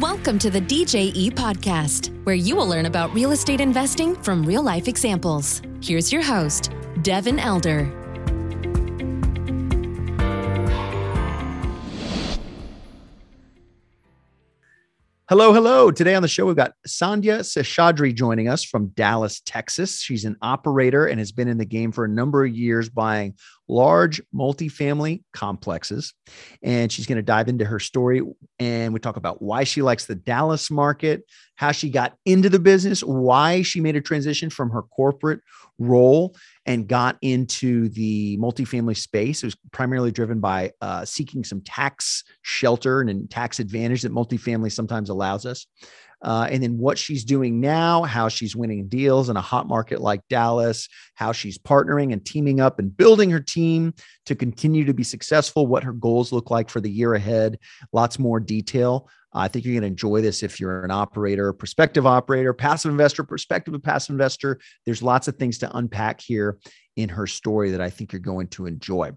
Welcome to the DJE podcast, where you will learn about real estate investing from real life examples. Here's your host, Devin Elder. Hello, hello. Today on the show, we've got Sandhya Seshadri joining us from Dallas, Texas. She's an operator and has been in the game for a number of years buying large multifamily complexes. And she's going to dive into her story. And we talk about why she likes the Dallas market, how she got into the business, why she made a transition from her corporate role and got into the multifamily space. It was primarily driven by uh, seeking some tax shelter and tax advantage that multifamily sometimes allows us. Uh, and then what she's doing now, how she's winning deals in a hot market like Dallas, how she's partnering and teaming up and building her team to continue to be successful, what her goals look like for the year ahead, lots more detail. I think you're going to enjoy this if you're an operator, prospective operator, passive investor, prospective passive investor. There's lots of things to unpack here in her story that I think you're going to enjoy.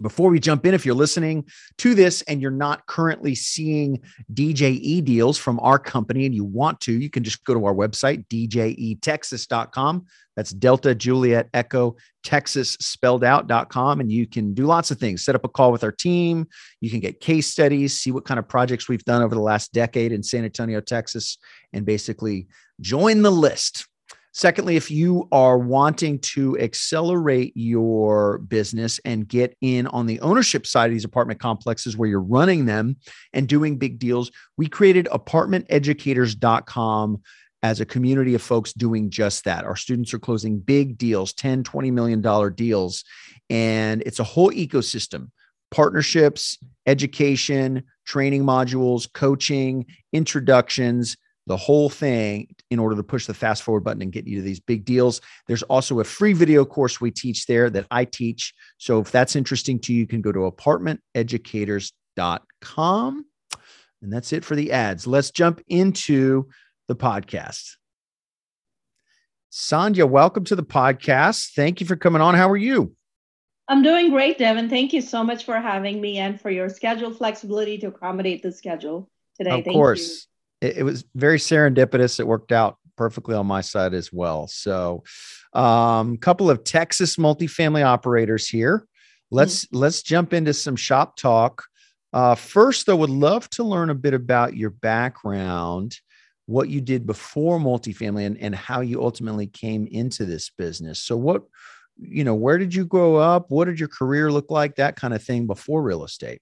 Before we jump in, if you're listening to this and you're not currently seeing DJE deals from our company and you want to, you can just go to our website, djetexas.com. That's Delta Juliet Echo Texas spelled out.com. And you can do lots of things. Set up a call with our team. You can get case studies, see what kind of projects we've done over the last decade in San Antonio, Texas, and basically join the list. Secondly, if you are wanting to accelerate your business and get in on the ownership side of these apartment complexes where you're running them and doing big deals, we created apartmenteducators.com as a community of folks doing just that. Our students are closing big deals, 10, 20 million dollar deals, and it's a whole ecosystem. Partnerships, education, training modules, coaching, introductions, the whole thing in order to push the fast forward button and get you to these big deals. There's also a free video course we teach there that I teach. So if that's interesting to you, you can go to apartmenteducators.com. And that's it for the ads. Let's jump into the podcast. Sandhya, welcome to the podcast. Thank you for coming on. How are you? I'm doing great, Devin. Thank you so much for having me and for your schedule flexibility to accommodate the schedule today. Of Thank course. You it, it was very serendipitous. It worked out perfectly on my side as well. So, a um, couple of Texas multifamily operators here. Let's mm-hmm. let's jump into some shop talk. Uh, first, though, would love to learn a bit about your background, what you did before multifamily, and, and how you ultimately came into this business. So, what you know, where did you grow up? What did your career look like? That kind of thing before real estate.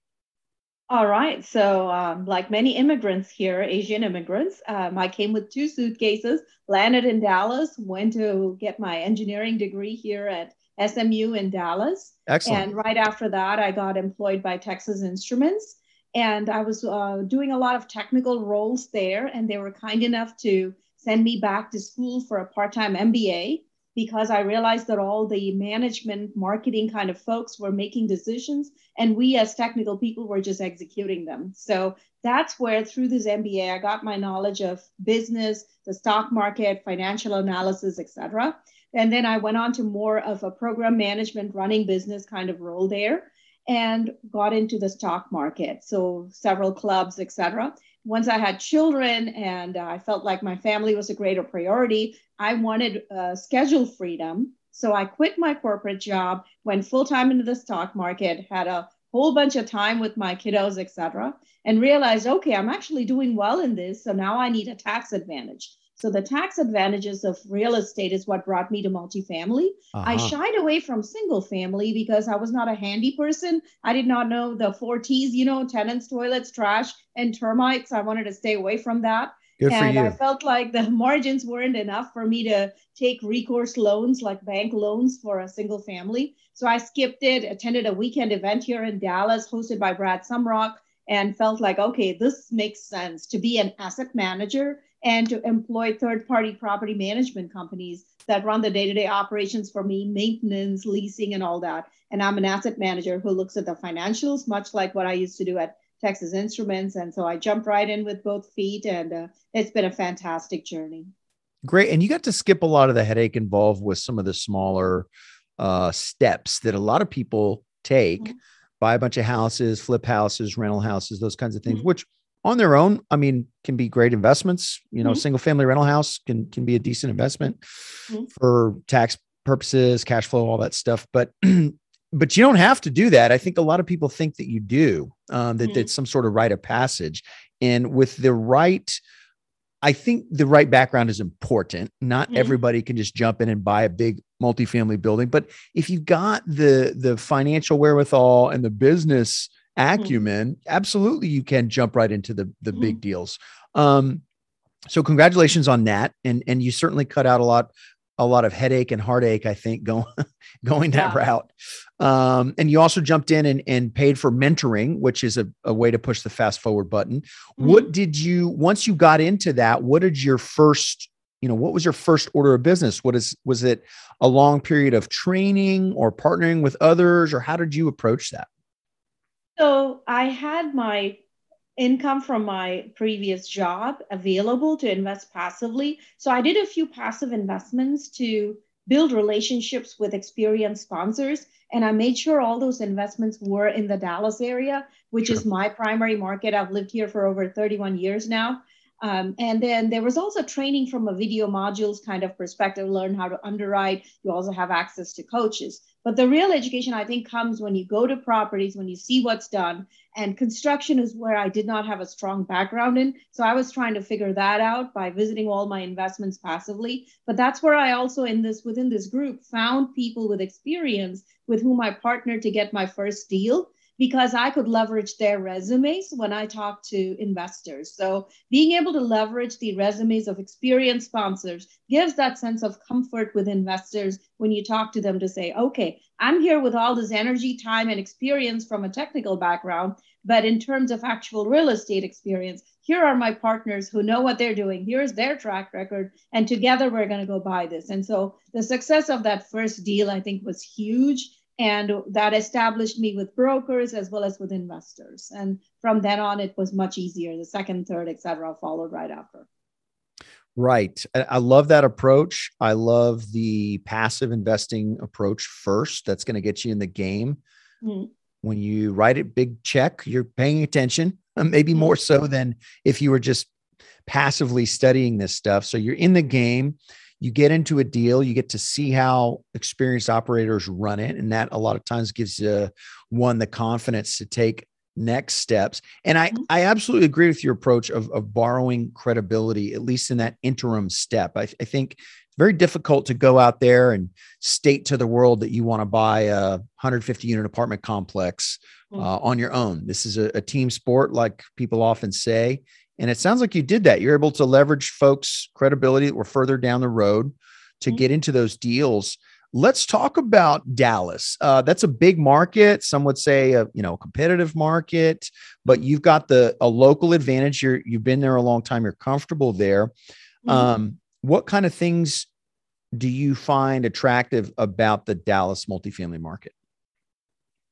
All right. So, um, like many immigrants here, Asian immigrants, um, I came with two suitcases, landed in Dallas, went to get my engineering degree here at SMU in Dallas. Excellent. And right after that, I got employed by Texas Instruments. And I was uh, doing a lot of technical roles there. And they were kind enough to send me back to school for a part time MBA because I realized that all the management, marketing kind of folks were making decisions, and we as technical people were just executing them. So that's where, through this MBA, I got my knowledge of business, the stock market, financial analysis, etc. And then I went on to more of a program management, running business kind of role there, and got into the stock market. So several clubs, etc once I had children and I felt like my family was a greater priority, I wanted uh, schedule freedom. So I quit my corporate job, went full time into the stock market, had a whole bunch of time with my kiddos, etc., and realized, okay, I'm actually doing well in this. So now I need a tax advantage. So the tax advantages of real estate is what brought me to multifamily. Uh-huh. I shied away from single family because I was not a handy person. I did not know the four T's, you know, tenants, toilets, trash, and termites. I wanted to stay away from that. Good and I felt like the margins weren't enough for me to take recourse loans like bank loans for a single family. So I skipped it, attended a weekend event here in Dallas hosted by Brad Sumrock, and felt like, okay, this makes sense to be an asset manager and to employ third party property management companies that run the day to day operations for me, maintenance, leasing, and all that. And I'm an asset manager who looks at the financials, much like what I used to do at Texas Instruments. And so I jumped right in with both feet, and uh, it's been a fantastic journey. Great. And you got to skip a lot of the headache involved with some of the smaller uh, steps that a lot of people take. Mm-hmm. Buy a bunch of houses, flip houses, rental houses, those kinds of things, mm-hmm. which on their own, I mean, can be great investments. You know, Mhm. single family rental house can can be a decent investment Mhm. for tax purposes, cash flow, all that stuff. But but you don't have to do that. I think a lot of people think that you do, um, that Mhm. that's some sort of rite of passage. And with the right, I think the right background is important. Not Mhm. everybody can just jump in and buy a big multifamily building, but if you've got the the financial wherewithal and the business acumen, absolutely you can jump right into the the Mhm. big deals. Um, so congratulations on that, and and you certainly cut out a lot a lot of headache and heartache. I think going going that Yeah. route. Um, and you also jumped in and, and paid for mentoring, which is a, a way to push the fast forward button. Mm-hmm. What did you once you got into that? What did your first you know what was your first order of business what is was it a long period of training or partnering with others or how did you approach that So I had my income from my previous job available to invest passively. So I did a few passive investments to build relationships with experienced sponsors. And I made sure all those investments were in the Dallas area, which Sure. is my primary market. I've lived here for over 31 years now. Um, and then there was also training from a video modules kind of perspective, learn how to underwrite. You also have access to coaches. But the real education, I think, comes when you go to properties, when you see what's done. And construction is where I did not have a strong background in. So I was trying to figure that out by visiting all my investments passively. But that's where I also, in this within this group, found people with experience with whom I partnered to get my first deal because I could leverage their resumes when I talk to investors. So being able to leverage the resumes of experienced sponsors gives that sense of comfort with investors when you talk to them to say, okay, I'm here with all this energy, time, and experience from a technical background. But in terms of actual real estate experience, here are my partners who know what they're doing. Here's their track record. And together we're going to go buy this. And so the success of that first deal, I think, was huge and that established me with brokers as well as with investors. And from then on it was much easier. The second third et cetera followed right after. Right. I- love that approach. I love the passive investing approach first. That's going to get you in the game. Mhm. when you write a big check you're paying attention maybe more so than if you were just passively studying this stuff. So you're in the game you get into a deal you get to see how experienced operators run it and that a lot of times gives uh, one the confidence to take next steps and i Mhm. i absolutely agree with your approach of, of borrowing credibility at least in that interim step I, I think it's very difficult to go out there and state to the world that you want to buy a 150 unit apartment complex Mhm. uh, on your own this is a, a team sport like people often say and it sounds like you did that. You're able to leverage folks' credibility that were further down the road to Mhm. get into those deals. Let's talk about Dallas. Uh, that's a big market. Some would say a you know competitive market, but you've got the a local advantage. You're you've been there a long time. You're comfortable there. Mhm. Um, what kind of things do you find attractive about the Dallas multifamily market?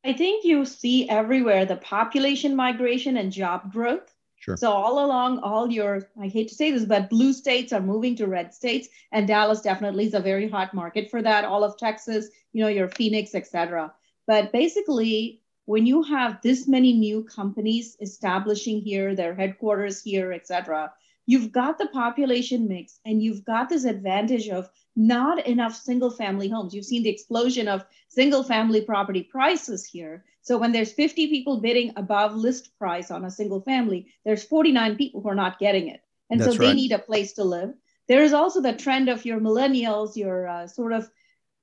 I think you see everywhere the population migration and job growth. Sure. So all along, all your I hate to say this, but blue states are moving to red states, and Dallas definitely is a very hot market for that. All of Texas, you know, your Phoenix, etc. But basically, when you have this many new companies establishing here, their headquarters here, etc., you've got the population mix, and you've got this advantage of not enough single family homes. You've seen the explosion of single family property prices here. So when there's 50 people bidding above list price on a single family, there's 49 people who are not getting it. And That's so they right. need a place to live. There is also the trend of your millennials, your uh, sort of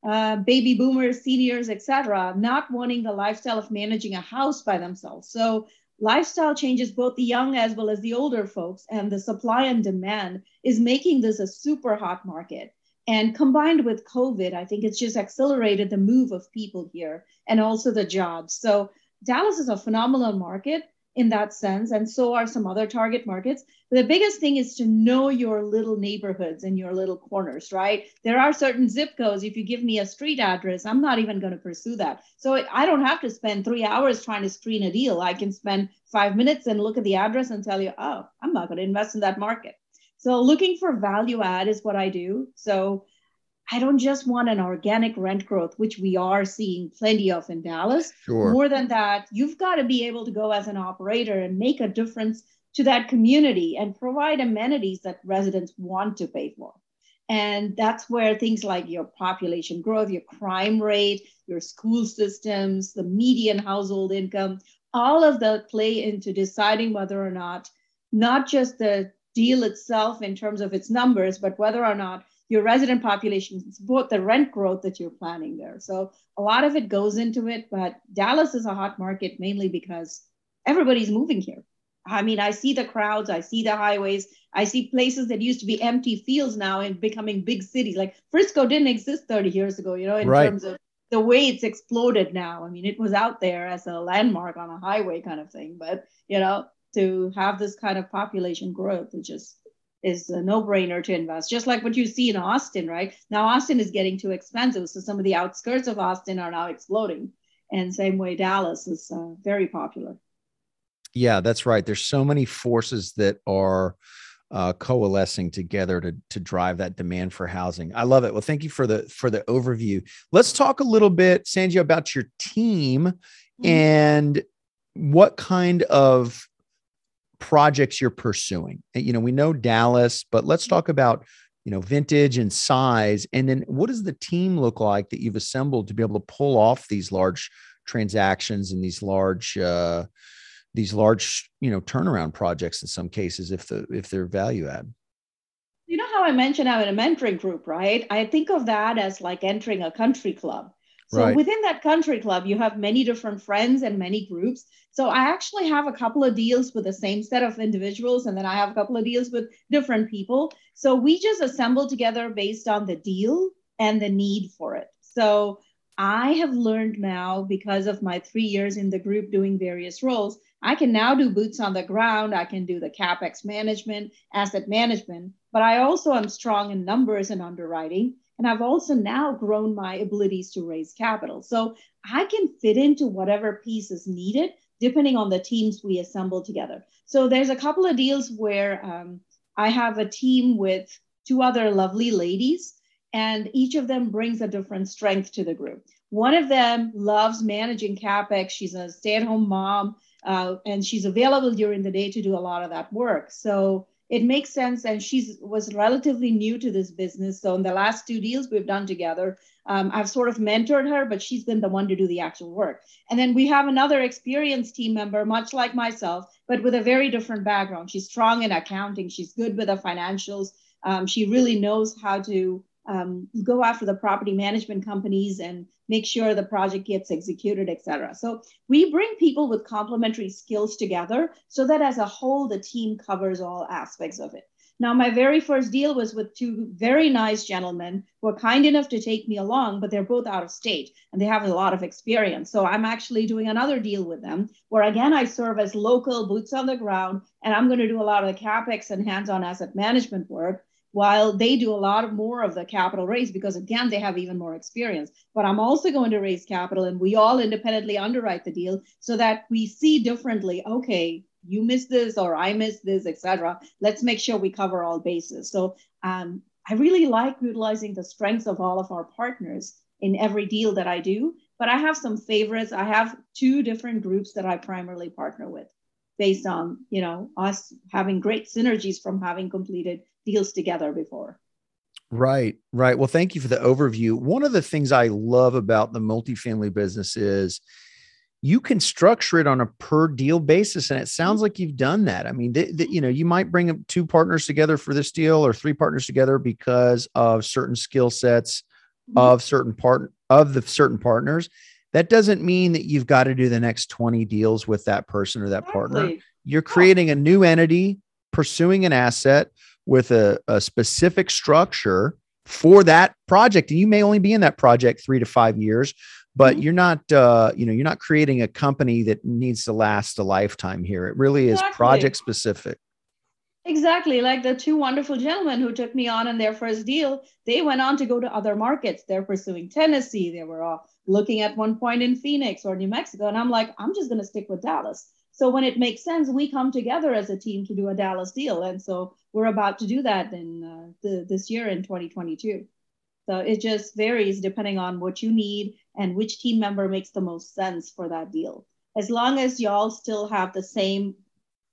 uh, baby boomers, seniors, etc., not wanting the lifestyle of managing a house by themselves. So lifestyle changes both the young as well as the older folks, and the supply and demand is making this a super hot market. And combined with COVID, I think it's just accelerated the move of people here and also the jobs. So Dallas is a phenomenal market in that sense, and so are some other target markets. But the biggest thing is to know your little neighborhoods and your little corners, right? There are certain zip codes. If you give me a street address, I'm not even going to pursue that. So I don't have to spend three hours trying to screen a deal. I can spend five minutes and look at the address and tell you, oh, I'm not going to invest in that market. So looking for value add is what I do. So I don't just want an organic rent growth, which we are seeing plenty of in Dallas. Sure. More than that, you've got to be able to go as an operator and make a difference to that community and provide amenities that residents want to pay for. And that's where things like your population growth, your crime rate, your school systems, the median household income, all of that play into deciding whether or not, not just the deal itself in terms of its numbers, but whether or not your resident population support the rent growth that you're planning there. So a lot of it goes into it, but Dallas is a hot market mainly because everybody's moving here. I mean, I see the crowds, I see the highways, I see places that used to be empty fields now and becoming big cities. Like Frisco didn't exist 30 years ago, you know, in right. terms of the way it's exploded now. I mean, it was out there as a landmark on a highway kind of thing, but you know, to have this kind of population growth, it just is a no-brainer to invest. Just like what you see in Austin, right? Now Austin is getting too expensive, so some of the outskirts of Austin are now exploding, and same way Dallas is uh, very popular. Yeah, that's right. There's so many forces that are uh, coalescing together to to drive that demand for housing. I love it. Well, thank you for the for the overview. Let's talk a little bit, Sandhya, about your team mm-hmm. and what kind of projects you're pursuing. You know, we know Dallas, but let's talk about you know vintage and size, and then what does the team look like that you've assembled to be able to pull off these large transactions and these large uh, these large you know turnaround projects in some cases if the if they're value add? You know how i mentioned i'm in a mentoring group right? I think of that as like entering a country club so right. within that country club you have many different friends and many groups so i actually have a couple of deals with the same set of individuals and then i have a couple of deals with different people so we just assemble together based on the deal and the need for it so I have learned now because of my three years in the group doing various roles I can now do boots on the ground. I can do the CapEx management, asset management, but I also am strong in numbers and underwriting. And I've also now grown my abilities to raise capital. So I can fit into whatever piece is needed depending on the teams we assemble together. So there's a couple of deals where um, I have a team with two other lovely ladies, and each of them brings a different strength to the group. One of them loves managing CapEx. She's a stay at home mom uh, and she's available during the day to do a lot of that work. So it makes sense. And she was relatively new to this business. So in the last two deals we've done together, um, I've sort of mentored her, but she's been the one to do the actual work. And then we have another experienced team member, much like myself, but with a very different background. She's strong in accounting. She's good with the financials. Um, she really knows how to um, go after the property management companies and make sure the project gets executed, et cetera. So we bring people with complementary skills together so that as a whole, the team covers all aspects of it. Now, my very first deal was with two very nice gentlemen who are kind enough to take me along, but they're both out of state and they have a lot of experience. So I'm actually doing another deal with them where, again, I serve as local boots on the ground and I'm going to do a lot of the CapEx and hands on asset management work while they do a lot more of the capital raise because again they have even more experience. But i'm also going to raise capital and we all independently underwrite the deal so that we see differently okay you missed this or i missed this etc let's make sure we cover all bases. So um, i really like utilizing the strengths of all of our partners in every deal that i do but i have some favorites. I have two different groups that i primarily partner with based on you know us having great synergies from having completed deals together before. Right, right. Well, thank you for the overview. One of the things I love about the multifamily business is you can structure it on a per deal basis and it sounds like you've done that i mean th- th- you know you might bring two partners together for this deal or three partners together because of certain skill sets mm-hmm. of certain part of the certain partners that doesn't mean that you've got to do the next 20 deals with that person or that exactly. partner you're creating a new entity pursuing an asset with a, a specific structure for that project. And you may only be in that project three to five years but mm-hmm. you're not uh, you know you're not creating a company that needs to last a lifetime here. It really is project specific. Exactly. Like the two wonderful gentlemen who took me on in their first deal they went on to go to other markets. They're pursuing tennessee. They were all looking at one point in phoenix or new mexico. And i'm like i'm just going to stick with dallas. So when it makes sense, we come together as a team to do a Dallas deal. And so we're about to do that in uh, the, this year in 2022. So it just varies depending on what you need and which team member makes the most sense for that deal. As long as y'all still have the same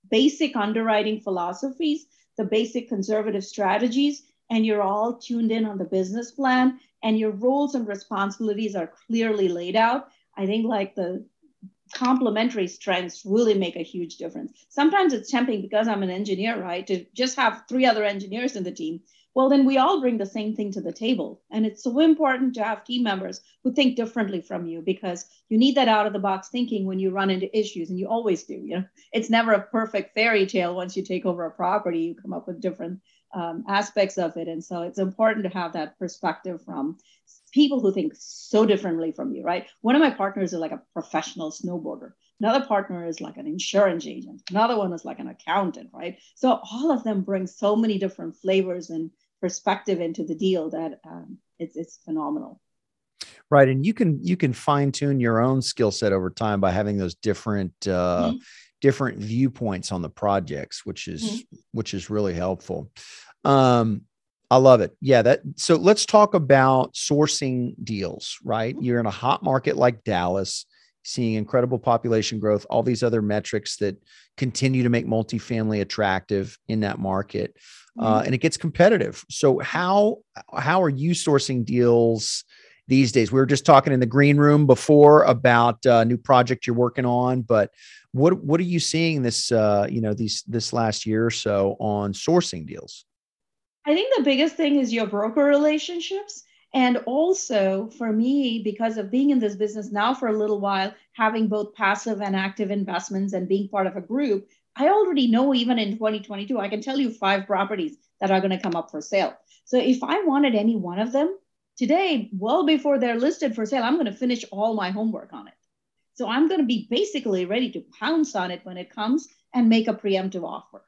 basic underwriting philosophies, the basic conservative strategies, and you're all tuned in on the business plan and your roles and responsibilities are clearly laid out, I think like the complementary strengths really make a huge difference. Sometimes it's tempting because I'm an engineer, right, to just have three other engineers in the team. Well, then we all bring the same thing to the table. And it's so important to have team members who think differently from you because you need that out of the box thinking when you run into issues, and you always do. You know, it's never a perfect fairy tale once you take over a property, you come up with different um, aspects of it. And so it's important to have that perspective from people who think so differently from you, right? One of my partners is like a professional snowboarder. Another partner is like an insurance agent. Another one is like an accountant, right? So all of them bring so many different flavors and perspective into the deal that um, it's it's phenomenal. Right, and you can you can fine tune your own skill set over time by having those different uh, mm-hmm. different viewpoints on the projects, which is mm-hmm. which is really helpful. Um, I love it. Yeah, that so let's talk about sourcing deals, right? You're in a hot market like Dallas, seeing incredible population growth, all these other metrics that continue to make multifamily attractive in that market. Uh, mm-hmm. and it gets competitive. So how how are you sourcing deals these days? We were just talking in the green room before about a new project you're working on, but what what are you seeing this uh, you know these this last year or so on sourcing deals? I think the biggest thing is your broker relationships. And also for me, because of being in this business now for a little while, having both passive and active investments and being part of a group, I already know even in 2022, I can tell you five properties that are going to come up for sale. So if I wanted any one of them today, well before they're listed for sale, I'm going to finish all my homework on it. So I'm going to be basically ready to pounce on it when it comes and make a preemptive offer.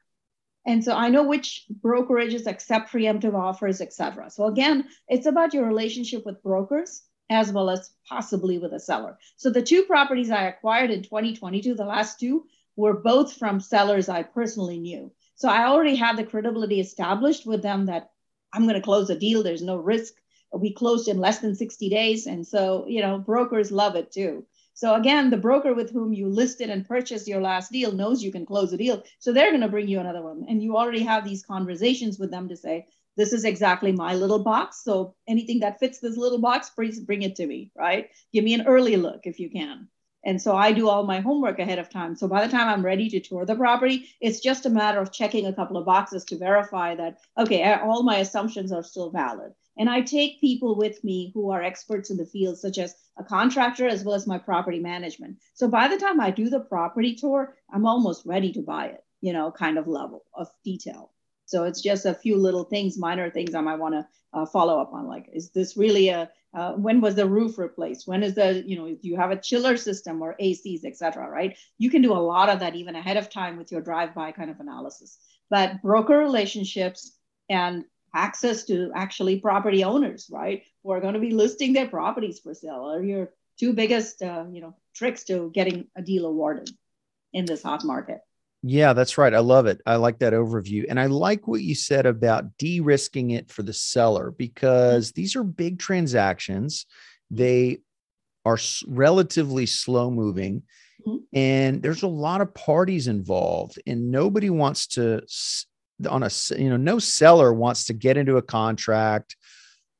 And so I know which brokerages accept preemptive offers, et cetera. So again, it's about your relationship with brokers as well as possibly with a seller. So the two properties I acquired in 2022, the last two, were both from sellers I personally knew. So I already had the credibility established with them that I'm going to close a deal. There's no risk. We closed in less than 60 days. And so, you know, brokers love it too. So again, the broker with whom you listed and purchased your last deal knows you can close a deal. So they're going to bring you another one. And you already have these conversations with them to say, this is exactly my little box. So anything that fits this little box, please bring it to me, right? Give me an early look if you can. And so I do all my homework ahead of time. So by the time I'm ready to tour the property, it's just a matter of checking a couple of boxes to verify that, okay, all my assumptions are still valid. And I take people with me who are experts in the field, such as a contractor as well as my property management. So by the time I do the property tour, I'm almost ready to buy it, you know, kind of level of detail. So it's just a few little things, minor things I might want to uh, follow up on. Like, is this really a, uh, when was the roof replaced? When is the, you know, do you have a chiller system or ACs, et cetera, right? You can do a lot of that even ahead of time with your drive-by kind of analysis. But broker relationships and access to actually property owners, right? Who are going to be listing their properties for sale are your two biggest, uh, you know, tricks to getting a deal awarded in this hot market. Yeah, that's right. I love it. I like that overview. And I like what you said about de risking it for the seller because these are big transactions. They are relatively slow moving mm-hmm. and there's a lot of parties involved and nobody wants to on a you know no seller wants to get into a contract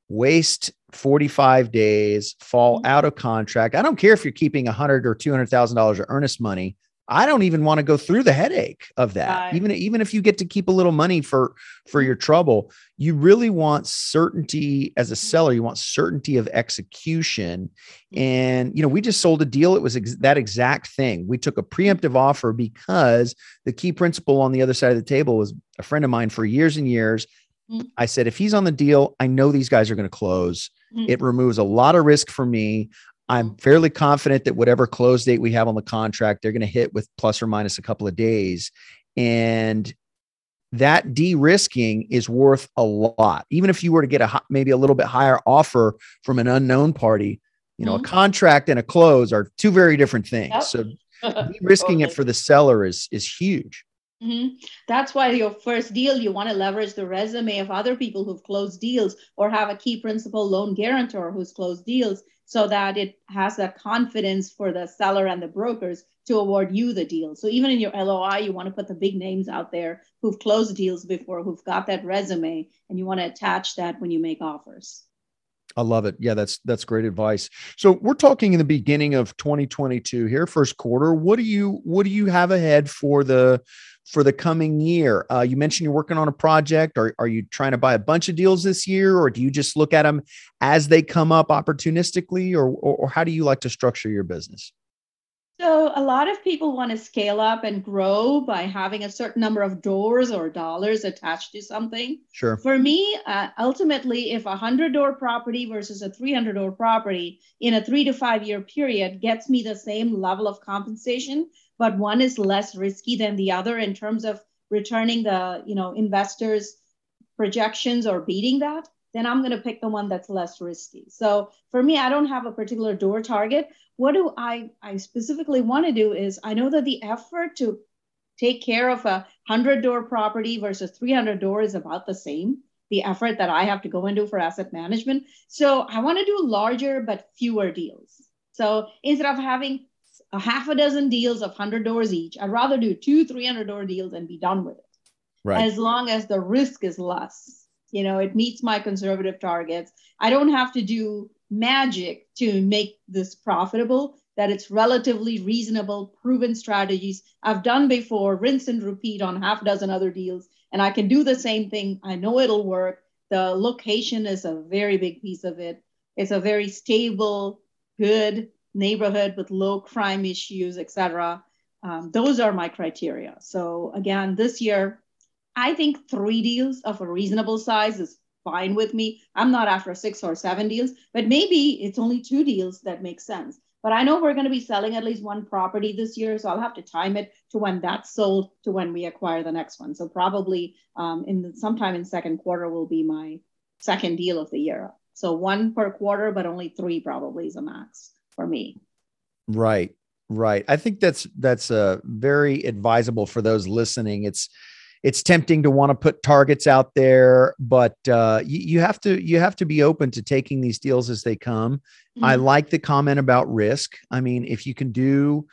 waste 45 days fall mm-hmm. out of contract i don't care if you're keeping a hundred or two hundred thousand dollars of earnest money I don't even want to go through the headache of that. Even even if you get to keep a little money for for your trouble, you really want certainty as a seller. You want certainty of execution. And you know, we just sold a deal. It was ex- that exact thing. We took a preemptive offer because the key principle on the other side of the table was a friend of mine for years and years. Mm-hmm. I said, if he's on the deal, I know these guys are going to close. Mm-hmm. It removes a lot of risk for me. I'm fairly confident that whatever close date we have on the contract, they're going to hit with plus or minus a couple of days. And that de-risking is worth a lot. Even if you were to get a maybe a little bit higher offer from an unknown party, you know, mm-hmm. a contract and a close are two very different things. Yep. So de-risking totally. it for the seller is is huge. Mm-hmm. That's why your first deal, you want to leverage the resume of other people who've closed deals or have a key principal loan guarantor who's closed deals so that it has that confidence for the seller and the brokers to award you the deal. So even in your LOI, you want to put the big names out there who've closed deals before, who've got that resume, and you want to attach that when you make offers. I love it. Yeah, that's that's great advice. So we're talking in the beginning of 2022 here, first quarter. What do you what do you have ahead for the for the coming year? Uh, you mentioned you're working on a project. Are are you trying to buy a bunch of deals this year, or do you just look at them as they come up opportunistically, or or, or how do you like to structure your business? So a lot of people want to scale up and grow by having a certain number of doors or dollars attached to something. Sure. For me, uh, ultimately, if a hundred door property versus a 300 door property in a three to five year period gets me the same level of compensation, but one is less risky than the other in terms of returning the you know investors projections or beating that then i'm going to pick the one that's less risky. So for me i don't have a particular door target. What do I, I specifically want to do is I know that the effort to take care of a 100 door property versus 300 door is about the same the effort that i have to go into for asset management. So i want to do larger but fewer deals. So instead of having a half a dozen deals of 100 doors each i'd rather do two 300 door deals and be done with it. Right. as long as the risk is less you know it meets my conservative targets i don't have to do magic to make this profitable, that it's relatively reasonable, proven strategies I've done before, rinse and repeat on half a dozen other deals, and I can do the same thing. I know it'll work. The location is a very big piece of it. It's a very stable, good neighborhood with low crime issues, etc. Um, those are my criteria. So again, this year, I think three deals of a reasonable size is fine with me. I'm not after six or seven deals, but maybe it's only two deals that make sense. But I know we're going to be selling at least one property this year, so I'll have to time it to when that's sold to when we acquire the next one. So probably um, in the, sometime in second quarter will be my second deal of the year. So one per quarter, but only three probably is a max for me. Right, right. I think that's that's uh, very advisable for those listening. It's it's tempting to want to put targets out there, but uh, you, you, have to you have to be open to taking these deals as they come. Mm-hmm. I like the comment about risk. I mean, if you can do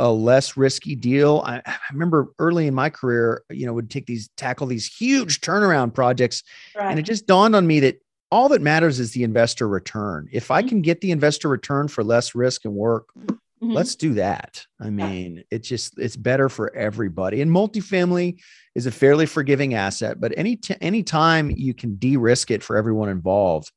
a less risky deal, I, I remember early in my career, you know, would take these tackle these huge turnaround projects, right. and it just dawned on me that all that matters is the investor return. If I mm-hmm. can get the investor return for less risk and work, Mm-hmm. Mm-hmm. Let's do that. I mean, yeah. it's just it's better for everybody. And multifamily is a fairly forgiving asset, but any t- any time you can de-risk it for everyone involved,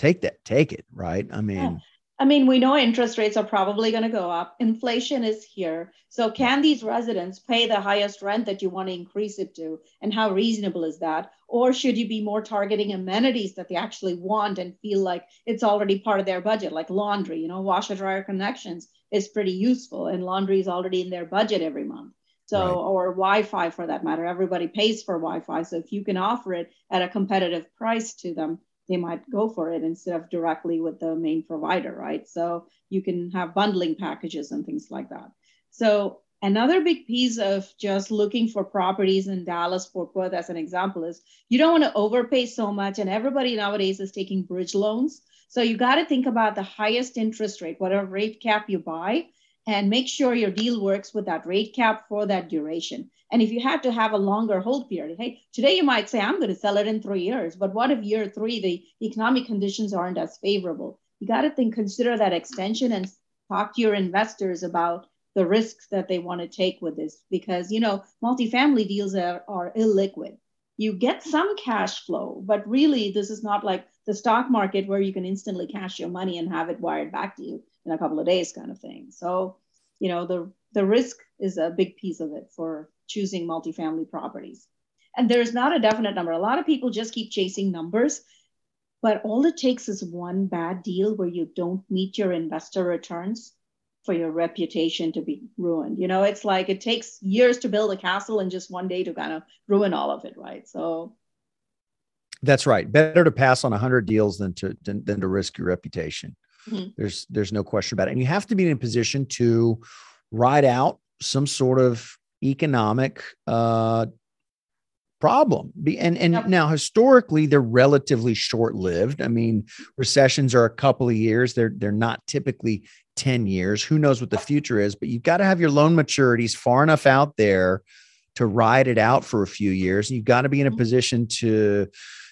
take that, take it, right? I mean, yeah. I mean, we know interest rates are probably going to go up. Inflation is here. So, can these residents pay the highest rent that you want to increase it to? And how reasonable is that? Or should you be more targeting amenities that they actually want and feel like it's already part of their budget, like laundry, you know, washer dryer connections? Is pretty useful and laundry is already in their budget every month. So right. or wi-fi for that matter everybody pays for wi-fi. So if you can offer it at a competitive price to them they might go for it instead of directly with the main provider right? So you can have bundling packages and things like that. So another big piece of just looking for properties in dallas fort worth as an example is you don't want to overpay so much and everybody nowadays is taking bridge loans so you got to think about the highest interest rate, whatever rate cap you buy, and make sure your deal works with that rate cap for that duration. And if you had to have a longer hold period, hey, today you might say, I'm going to sell it in three years. But what if year three, the economic conditions aren't as favorable? You got to think, consider that extension and talk to your investors about the risks that they want to take with this because, you know, multifamily deals are, are illiquid you get some cash flow, but really this is not like the stock market where you can instantly cash your money and have it wired back to you in a couple of days kind of thing. So, you know, the the risk is a big piece of it for choosing multifamily properties. And there's not a definite number. A lot of people just keep chasing numbers, but all it takes is one bad deal where you don't meet your investor returns for your reputation to be ruined. You know, it's like it takes years to build a castle and just one day to kind of ruin all of it, right? So that's right. Better to pass on 100 deals than to than, than to risk your reputation. Mm-hmm. There's there's no question about it. And you have to be in a position to ride out some sort of economic uh, problem. And and Yep. now historically they're relatively short-lived. I mean, recessions are a couple of years. They're they're not typically 10 years. Who knows what the future is, but you've got to have your loan maturities far enough out there to ride it out for a few years. And you've got to be in a Mhm. position to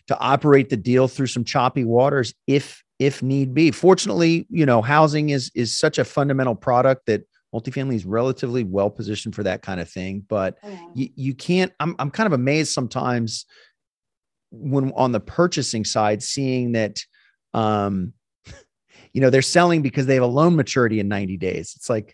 to operate the deal through some choppy waters if if need be. Fortunately, you know, housing is is such a fundamental product that multifamily is relatively well positioned for that kind of thing, but Yeah. you, you can't I'm I'm kind of amazed sometimes when on the purchasing side seeing that um you know they're selling because they have a loan maturity in 90 days. It's like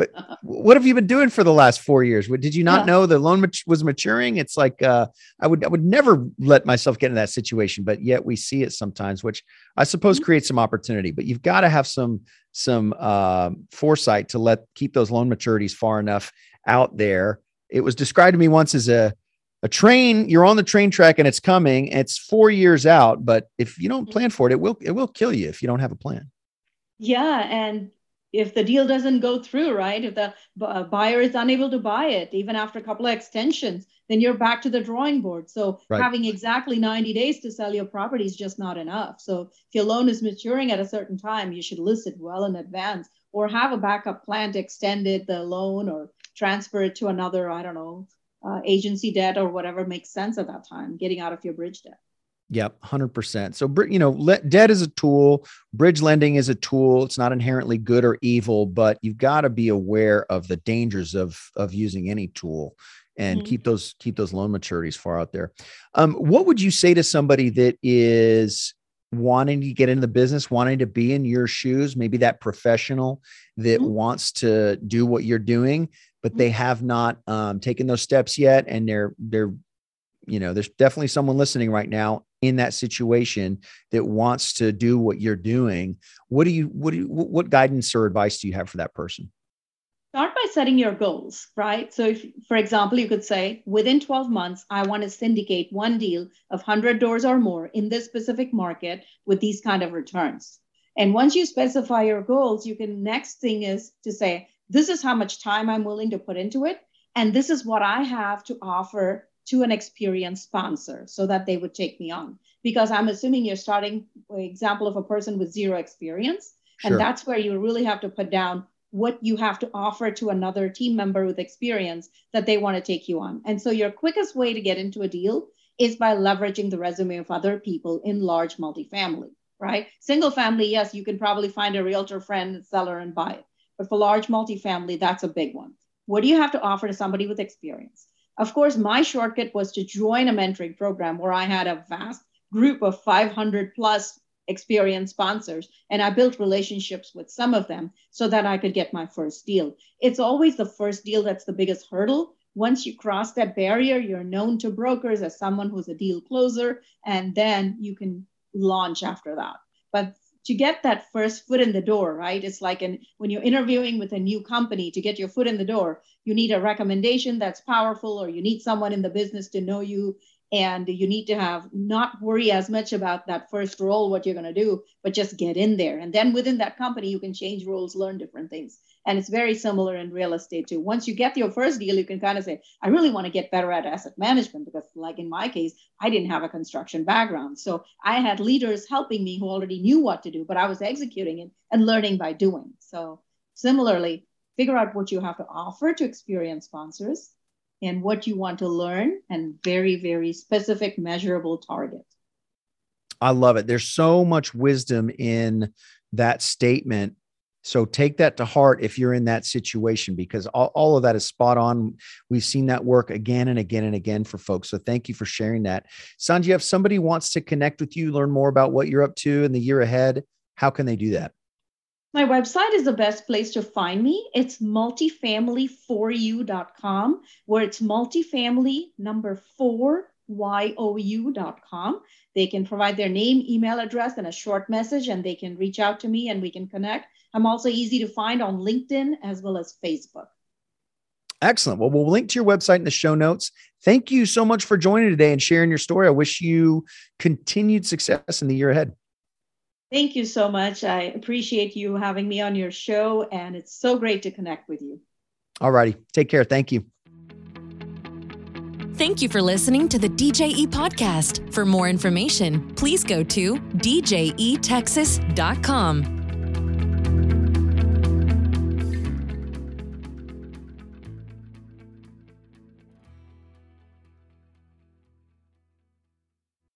Mhm. what have you been doing for the last 4 years? Did you not Yeah. know the loan mat- was maturing? It's like uh I would I would never let myself get in that situation, but yet we see it sometimes which I suppose Mhm. creates some opportunity, but you've got to have some some uh, foresight to let keep those loan maturities far enough out there. It was described to me once as a a train. You're on the train track and it's coming. And it's four years out, but if you don't plan for it, it will it will kill you if you don't have a plan. Yeah, and if the deal doesn't go through, right? If the uh, buyer is unable to buy it, even after a couple of extensions, then you're back to the drawing board. So Right. having exactly 90 days to sell your property is just not enough. So if your loan is maturing at a certain time, you should list it well in advance or have a backup plan to extend it, the loan or transfer it to another, I don't know, uh, agency debt or whatever makes sense at that time, getting out of your bridge debt. Yep, hundred percent. So, you know, debt is a tool. Bridge lending is a tool. It's not inherently good or evil, but you've got to be aware of the dangers of of using any tool and Mhm. keep those keep those loan maturities far out there. Um, what would you say to somebody that is wanting to get into the business, wanting to be in your shoes, maybe that professional that Mhm. wants to do what you're doing, but they have not um, taken those steps yet, and they're they're you know there's definitely someone listening right now in that situation that wants to do what you're doing what do you what do you, what guidance or advice do you have for that person Start by setting your goals, right? So, if, for example, you could say within 12 months, I want to syndicate one deal of 100 doors or more in this specific market with these kind of returns. And once you specify your goals, you can next thing is to say, this is how much time I'm willing to put into it. And this is what I have to offer to an experienced sponsor so that they would take me on. Because I'm assuming you're starting, for example, of a person with zero experience. And that's where you really have to put down what you have to offer to another team member with experience that they want to take you on. And so your quickest way to get into a deal is by leveraging the resume of other people in large multifamily, right? Single family, yes, you can probably find a realtor friend, seller, and buy it. But for large multifamily, that's a big one. What do you have to offer to somebody with experience? Of course, my shortcut was to join a mentoring program where I had a vast group of 500 plus experienced sponsors and i built relationships with some of them so that i could get my first deal. It's always the first deal that's the biggest hurdle. Once you cross that barrier you're known to brokers as someone who's a deal closer and then you can launch after that. But to get that first foot in the door right? It's like an, when you're interviewing with a new company to get your foot in the door you need a recommendation that's powerful or you need someone in the business to know you and you need to have not worry as much about that first role what you're going to do but just get in there. And then within that company you can change roles learn different things and it's very similar in real estate too. Once you get your first deal you can kind of say i really want to get better at asset management because like in my case i didn't have a construction background. So i had leaders helping me who already knew what to do but i was executing it and learning by doing. So similarly figure out what you have to offer to experienced sponsors and what you want to learn and very very specific measurable target. I love it. There's so much wisdom in that statement so take that to heart if you're in that situation because all, all of that is spot on we've seen that work again and again and again for folks so thank you for sharing that Sandhya if somebody wants to connect with you learn more about what you're up to in the year ahead how can they do that my website is the best place to find me. It's multifamily4you.com, where it's multifamily number four, Y-O-U.com. They can provide their name, email address, and a short message, and they can reach out to me and we can connect. I'm also easy to find on LinkedIn as well as Facebook. Excellent. Well, we'll link to your website in the show notes. Thank you so much for joining today and sharing your story. I wish you continued success in the year ahead. Thank you so much. I appreciate you having me on your show, and it's so great to connect with you. All righty. Take care. Thank you. Thank you for listening to the DJE podcast. For more information, please go to djetexas.com.